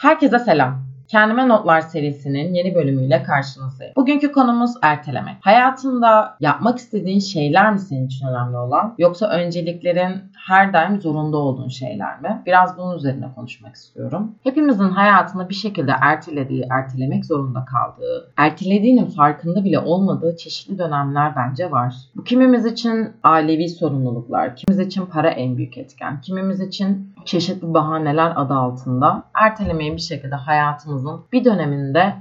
Herkese selam. Kendime Notlar serisinin yeni bölümüyle karşınızdayım. Bugünkü konumuz ertelemek. Hayatında yapmak istediğin şeyler mi senin için önemli olan yoksa önceliklerin her daim zorunda olduğun şeyler mi? Biraz bunun üzerine konuşmak istiyorum. Hepimizin hayatında bir şekilde ertelediği, ertelemek zorunda kaldığı, ertelediğinin farkında bile olmadığı çeşitli dönemler bence var. Bu kimimiz için ailevi sorumluluklar, kimimiz için para en büyük etken, kimimiz için çeşitli bahaneler adı altında ertelemeyi bir şekilde hayatımızın bir döneminde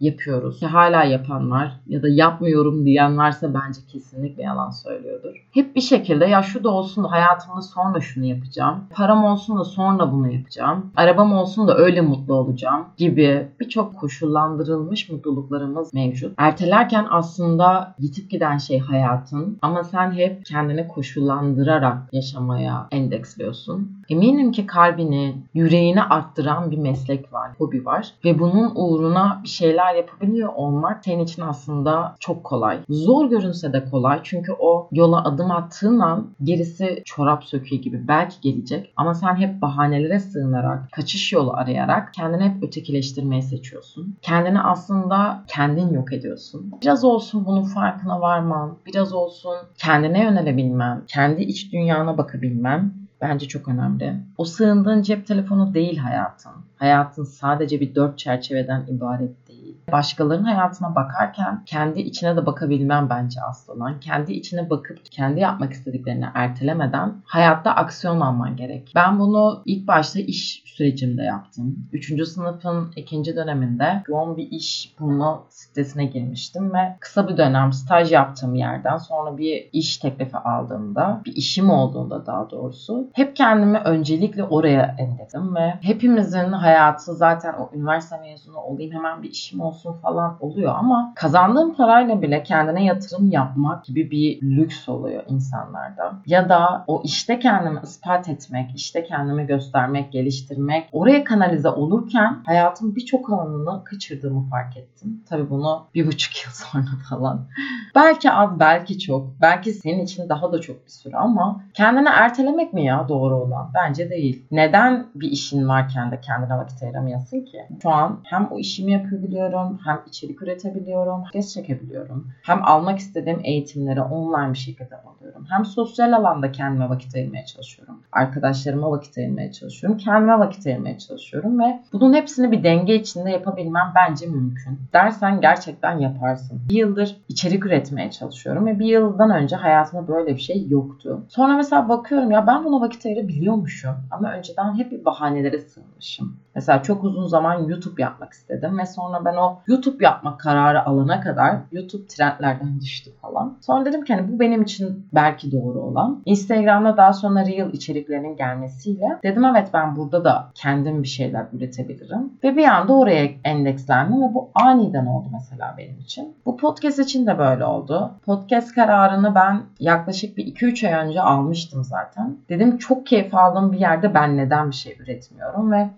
yapıyoruz. Hala yapan var ya da yapmıyorum diyen varsa bence kesinlikle yalan söylüyordur. Hep bir şekilde ya şu da olsun da hayatımda sonra şunu yapacağım. Param olsun da sonra bunu yapacağım. Arabam olsun da öyle mutlu olacağım gibi birçok koşullandırılmış mutluluklarımız mevcut. Ertelerken aslında yitip giden şey hayatın ama sen hep kendini koşullandırarak yaşamaya endeksliyorsun. Eminim ki kalbini, yüreğini arttıran bir meslek var, hobi var ve bunun uğruna bir şeyler yapabiliyor olmak senin için aslında çok kolay. Zor görünse de kolay çünkü o yola adım attığın an gerisi çorap söküğü gibi belki gelecek ama sen hep bahanelere sığınarak, kaçış yolu arayarak kendini hep ötekileştirmeyi seçiyorsun. Kendini aslında kendin yok ediyorsun. Biraz olsun bunun farkına varman, biraz olsun kendine yönelebilmen, kendi iç dünyana bakabilmen bence çok önemli. O sığındığın cep telefonu değil hayatın. Hayatın sadece bir dört çerçeveden ibaret Başkalarının hayatına bakarken kendi içine de bakabilmem bence olan. Kendi içine bakıp kendi yapmak istediklerini ertelemeden hayatta aksiyon alman gerek. Ben bunu ilk başta iş sürecimde yaptım. Üçüncü sınıfın ikinci döneminde yoğun bir iş bulma sitesine girmiştim ve kısa bir dönem staj yaptığım yerden sonra bir iş teklifi aldığımda, bir işim olduğunda daha doğrusu hep kendimi öncelikle oraya endedim ve hepimizin hayatı zaten o üniversite mezunu olayım hemen bir işim olsun falan oluyor ama kazandığım parayla bile kendine yatırım yapmak gibi bir lüks oluyor insanlarda. Ya da o işte kendimi ispat etmek, işte kendimi göstermek, geliştirmek oraya kanalize olurken hayatın birçok alanını kaçırdığımı fark ettim. Tabii bunu bir buçuk yıl sonra falan. belki az, belki çok. Belki senin için daha da çok bir süre ama kendini ertelemek mi ya doğru olan? Bence değil. Neden bir işin varken de kendine vakit ayıramıyorsun ki? Şu an hem o işimi yapabiliyorum, hem içerik üretebiliyorum, kes çekebiliyorum. Hem almak istediğim eğitimleri online bir şekilde alıyorum. Hem sosyal alanda kendime vakit ayırmaya çalışıyorum. Arkadaşlarıma vakit ayırmaya çalışıyorum. Kendime vakit ayırmaya çalışıyorum ve bunun hepsini bir denge içinde yapabilmem bence mümkün. Dersen gerçekten yaparsın. Bir yıldır içerik üretmeye çalışıyorum ve bir yıldan önce hayatımda böyle bir şey yoktu. Sonra mesela bakıyorum ya ben buna vakit ayırabiliyormuşum ama önceden hep bir bahanelere sığınmışım. Mesela çok uzun zaman YouTube yapmak istedim ve sonra ben o YouTube yapmak kararı alana kadar YouTube trendlerden düştü falan. Sonra dedim ki hani bu benim için belki doğru olan. Instagram'da daha sonra Reel içeriklerinin gelmesiyle dedim evet ben burada da kendim bir şeyler üretebilirim. Ve bir anda oraya endekslendim ve bu aniden oldu mesela benim için. Bu podcast için de böyle oldu. Podcast kararını ben yaklaşık bir 2-3 ay önce almıştım zaten. Dedim çok keyif aldığım bir yerde ben neden bir şey üretmiyorum ve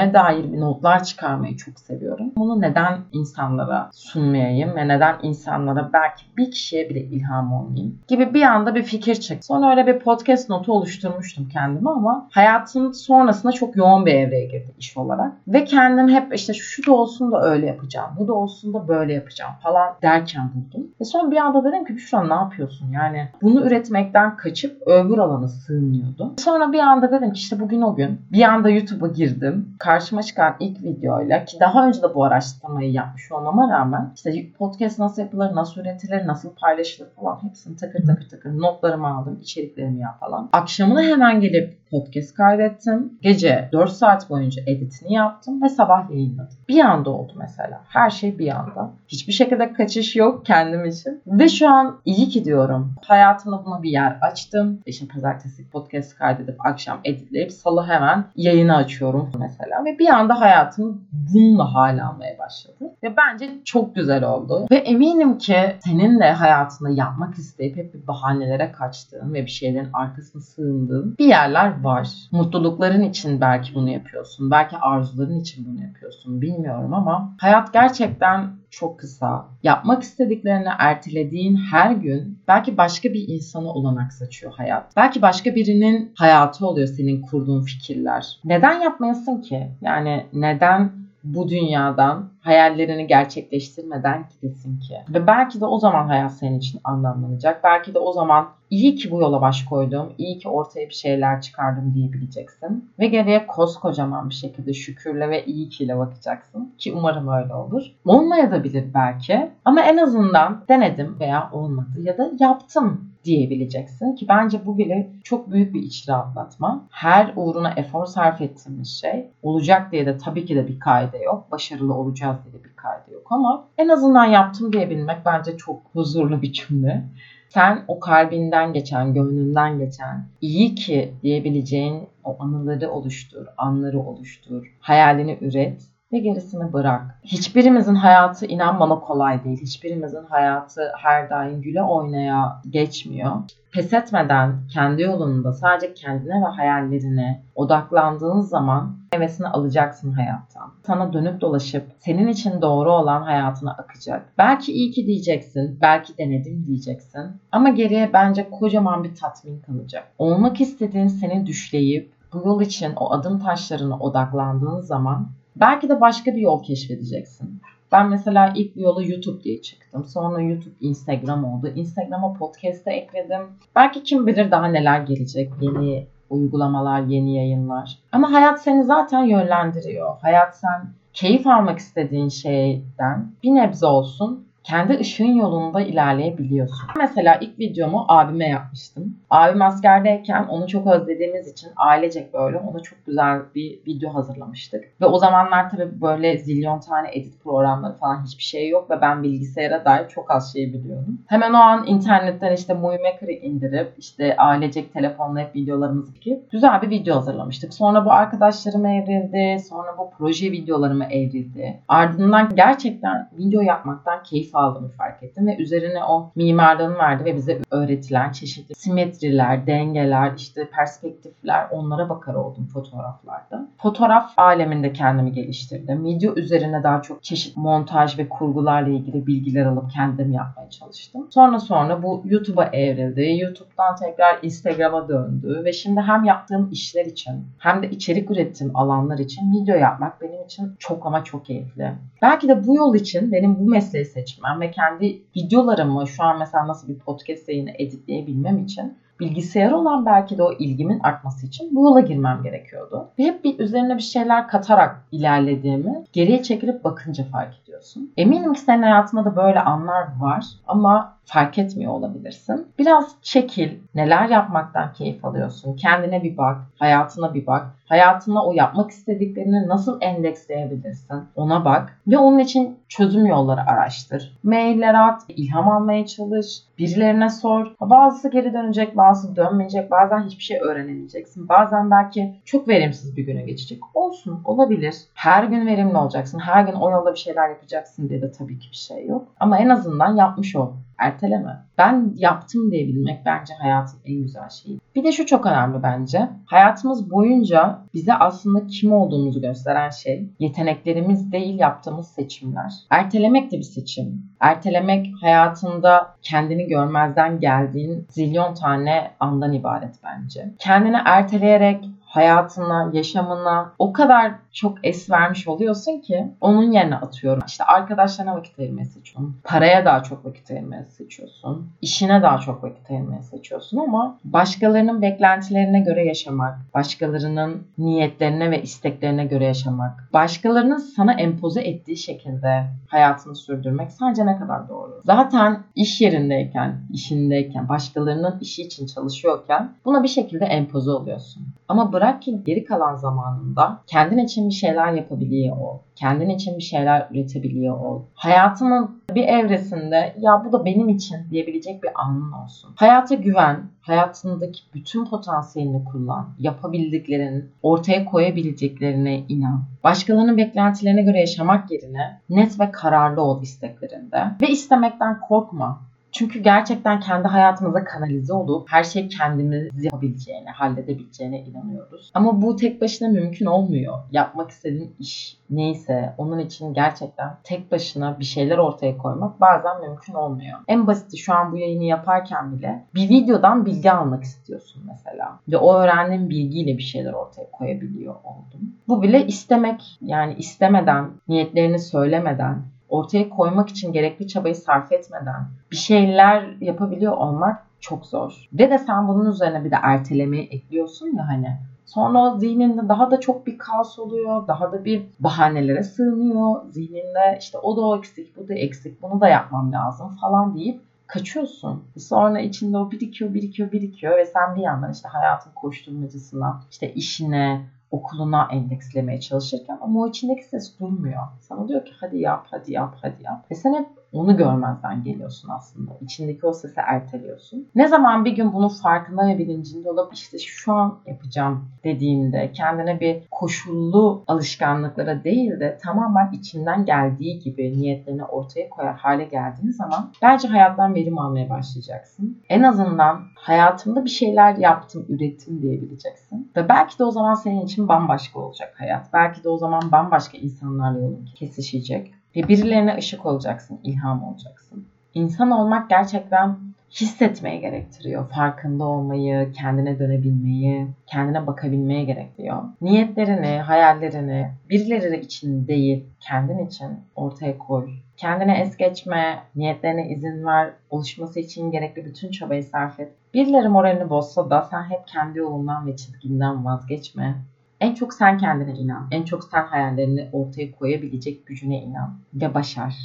kendime dair bir notlar çıkarmayı çok seviyorum. Bunu neden insanlara sunmayayım ve neden insanlara belki bir kişiye bile ilham olmayayım gibi bir anda bir fikir çıktı. Sonra öyle bir podcast notu oluşturmuştum kendime ama hayatın sonrasında çok yoğun bir evreye girdi iş olarak. Ve kendim hep işte şu da olsun da öyle yapacağım, bu da olsun da böyle yapacağım falan derken buldum. Ve sonra bir anda dedim ki Büşra ne yapıyorsun? Yani bunu üretmekten kaçıp öbür alana sığınıyordum. Sonra bir anda dedim ki işte bugün o gün. Bir anda YouTube'a girdim. Karşıma çıkan ilk videoyla ki daha önce de bu araştırmayı yapmış olmama rağmen işte podcast nasıl yapılır, nasıl üretilir, nasıl paylaşılır falan hepsini takır takır takır notlarımı aldım, içeriklerimi yap falan. Akşamına hemen gelip podcast kaydettim. Gece 4 saat boyunca editini yaptım ve sabah yayınladım. Bir anda oldu mesela. Her şey bir anda. Hiçbir şekilde kaçış yok kendim için. Ve şu an iyi ki diyorum. Hayatımda buna bir yer açtım. İşte pazartesi podcast kaydedip akşam editleyip salı hemen yayını açıyorum mesela. Ve bir anda hayatım bununla hal almaya başladı. Ve bence çok güzel oldu. Ve eminim ki senin de hayatında yapmak isteyip hep bir bahanelere kaçtığın ve bir şeylerin arkasına sığındığın bir yerler var. Mutlulukların için belki bunu yapıyorsun. Belki arzuların için bunu yapıyorsun. Bilmiyorum ama hayat gerçekten çok kısa. Yapmak istediklerini ertelediğin her gün belki başka bir insana olanak saçıyor hayat. Belki başka birinin hayatı oluyor senin kurduğun fikirler. Neden yapmayasın ki? Yani neden bu dünyadan hayallerini gerçekleştirmeden gidesin ki. Ve belki de o zaman hayat senin için anlamlanacak. Belki de o zaman iyi ki bu yola baş koydum, iyi ki ortaya bir şeyler çıkardım diyebileceksin. Ve geriye koskocaman bir şekilde şükürle ve iyi ki ile bakacaksın. Ki umarım öyle olur. Olmayabilir belki ama en azından denedim veya olmadı ya da yaptım diyebileceksin ki bence bu bile çok büyük bir iç rahatlatma. Her uğruna efor sarf ettiğimiz şey olacak diye de tabii ki de bir kaide yok. Başarılı olacağız de bir kaide yok ama en azından yaptım diyebilmek bence çok huzurlu bir cümle. Sen o kalbinden geçen, gönlünden geçen, iyi ki diyebileceğin o anıları oluştur, anları oluştur, hayalini üret ve gerisini bırak. Hiçbirimizin hayatı inan bana kolay değil. Hiçbirimizin hayatı her daim güle oynaya geçmiyor. Pes etmeden kendi yolunda sadece kendine ve hayallerine odaklandığın zaman hevesini alacaksın hayattan. Sana dönüp dolaşıp senin için doğru olan hayatına akacak. Belki iyi ki diyeceksin, belki denedim diyeceksin. Ama geriye bence kocaman bir tatmin kalacak. Olmak istediğin seni düşleyip bu yol için o adım taşlarına odaklandığın zaman Belki de başka bir yol keşfedeceksin. Ben mesela ilk bir yola YouTube diye çıktım. Sonra YouTube Instagram oldu. Instagram'a podcast'e ekledim. Belki kim bilir daha neler gelecek. Yeni uygulamalar, yeni yayınlar. Ama hayat seni zaten yönlendiriyor. Hayat sen keyif almak istediğin şeyden bir nebze olsun kendi ışığın yolunda ilerleyebiliyorsun. Mesela ilk videomu abime yapmıştım. Abim askerdeyken onu çok özlediğimiz için ailecek böyle ona çok güzel bir video hazırlamıştık. Ve o zamanlar tabii böyle zilyon tane edit programları falan hiçbir şey yok ve ben bilgisayara dair çok az şey biliyordum. Hemen o an internetten işte Movie Maker'ı indirip işte ailecek telefonla hep videolarımızı çekip güzel bir video hazırlamıştık. Sonra bu arkadaşlarıma evrildi. Sonra bu proje videolarıma evrildi. Ardından gerçekten video yapmaktan keyif aldığımı fark ettim ve üzerine o mimarlığın verdi ve bize öğretilen çeşitli simetriler, dengeler, işte perspektifler onlara bakar oldum fotoğraflarda. Fotoğraf aleminde kendimi geliştirdim. Video üzerine daha çok çeşit montaj ve kurgularla ilgili bilgiler alıp kendim yapmaya çalıştım. Sonra sonra bu YouTube'a evrildi. YouTube'dan tekrar Instagram'a döndü ve şimdi hem yaptığım işler için hem de içerik ürettiğim alanlar için video yapmak benim için çok ama çok keyifli. Belki de bu yol için benim bu mesleği seçmem ve kendi videolarımı şu an mesela nasıl bir podcast yayını editleyebilmem için bilgisayar olan belki de o ilgimin artması için bu yola girmem gerekiyordu. Ve hep bir üzerine bir şeyler katarak ilerlediğimi geriye çekilip bakınca fark ediyorsun. Eminim ki senin hayatında da böyle anlar var ama fark etmiyor olabilirsin. Biraz çekil, neler yapmaktan keyif alıyorsun, kendine bir bak, hayatına bir bak. Hayatına o yapmak istediklerini nasıl endeksleyebilirsin ona bak ve onun için çözüm yolları araştır. Mailler at, ilham almaya çalış, birilerine sor. Bazısı geri dönecek, bazısı dönmeyecek, bazen hiçbir şey öğrenemeyeceksin. Bazen belki çok verimsiz bir güne geçecek. Olsun, olabilir. Her gün verimli olacaksın, her gün o yolda bir şeyler yapacaksın diye de tabii ki bir şey yok. Ama en azından yapmış ol erteleme. Ben yaptım diyebilmek bence hayatın en güzel şeyi. Bir de şu çok önemli bence. Hayatımız boyunca bize aslında kim olduğumuzu gösteren şey yeteneklerimiz değil yaptığımız seçimler. Ertelemek de bir seçim. Ertelemek hayatında kendini görmezden geldiğin zilyon tane andan ibaret bence. Kendini erteleyerek hayatına, yaşamına o kadar çok es vermiş oluyorsun ki onun yerine atıyorum. İşte arkadaşlarına vakit ayırmayı seçiyorsun. Paraya daha çok vakit ayırmayı seçiyorsun. İşine daha çok vakit ayırmayı seçiyorsun ama başkalarının beklentilerine göre yaşamak, başkalarının niyetlerine ve isteklerine göre yaşamak, başkalarının sana empoze ettiği şekilde hayatını sürdürmek sence ne kadar doğru? Zaten iş yerindeyken, işindeyken, başkalarının işi için çalışıyorken buna bir şekilde empoze oluyorsun. Ama bırak ki geri kalan zamanında kendin için bir şeyler yapabiliyor ol. Kendin için bir şeyler üretebiliyor ol. Hayatının bir evresinde ya bu da benim için diyebilecek bir anın olsun. Hayata güven, hayatındaki bütün potansiyelini kullan. Yapabildiklerin, ortaya koyabileceklerine inan. Başkalarının beklentilerine göre yaşamak yerine net ve kararlı ol isteklerinde. Ve istemekten korkma. Çünkü gerçekten kendi hayatımıza kanalize olup her şeyi kendimiz yapabileceğine, halledebileceğine inanıyoruz. Ama bu tek başına mümkün olmuyor. Yapmak istediğin iş neyse onun için gerçekten tek başına bir şeyler ortaya koymak bazen mümkün olmuyor. En basiti şu an bu yayını yaparken bile bir videodan bilgi almak istiyorsun mesela. Ve o öğrendiğin bilgiyle bir şeyler ortaya koyabiliyor oldum. Bu bile istemek yani istemeden, niyetlerini söylemeden, ortaya koymak için gerekli çabayı sarf etmeden bir şeyler yapabiliyor olmak çok zor. Ve de sen bunun üzerine bir de ertelemeyi ekliyorsun ya hani. Sonra zihninde daha da çok bir kaos oluyor. Daha da bir bahanelere sığınıyor. Zihninde işte o da o eksik, bu da eksik, bunu da yapmam lazım falan deyip kaçıyorsun. Sonra içinde o birikiyor, birikiyor, birikiyor ve sen bir yandan işte hayatın koşturmacasına, işte işine, okuluna endekslemeye çalışırken ama o içindeki ses durmuyor. Sana diyor ki hadi yap, hadi yap, hadi yap. Ve sen hep onu görmezden geliyorsun aslında. İçindeki o sesi erteliyorsun. Ne zaman bir gün bunun farkında ve bilincinde olup işte şu an yapacağım dediğinde kendine bir koşullu alışkanlıklara değil de tamamen içinden geldiği gibi niyetlerini ortaya koyar hale geldiğin zaman bence hayattan verim almaya başlayacaksın. En azından hayatımda bir şeyler yaptım, ürettim diyebileceksin. Ve belki de o zaman senin için bambaşka olacak hayat. Belki de o zaman bambaşka insanlarla yolun kesişecek. Ve birilerine ışık olacaksın, ilham olacaksın. İnsan olmak gerçekten hissetmeye gerektiriyor. Farkında olmayı, kendine dönebilmeyi, kendine bakabilmeye gerektiriyor. Niyetlerini, hayallerini birileri için değil, kendin için ortaya koy. Kendine es geçme, niyetlerine izin ver, oluşması için gerekli bütün çabayı sarf et. Birileri moralini bozsa da sen hep kendi yolundan ve çizginden vazgeçme. En çok sen kendine inan. En çok sen hayallerini ortaya koyabilecek gücüne inan. Ve başar.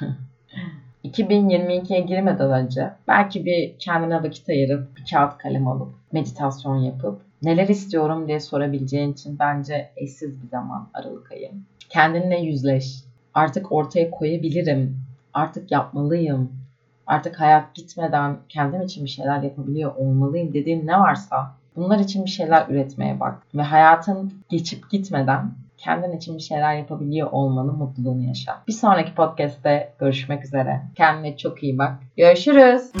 2022'ye girmeden önce belki bir kendine vakit ayırıp bir kağıt kalem alıp meditasyon yapıp neler istiyorum diye sorabileceğin için bence eşsiz bir zaman Aralık ayı. Kendinle yüzleş. Artık ortaya koyabilirim. Artık yapmalıyım. Artık hayat gitmeden kendim için bir şeyler yapabiliyor olmalıyım dediğin ne varsa Bunlar için bir şeyler üretmeye bak. Ve hayatın geçip gitmeden kendin için bir şeyler yapabiliyor olmanın mutluluğunu yaşa. Bir sonraki podcast'te görüşmek üzere. Kendine çok iyi bak. Görüşürüz.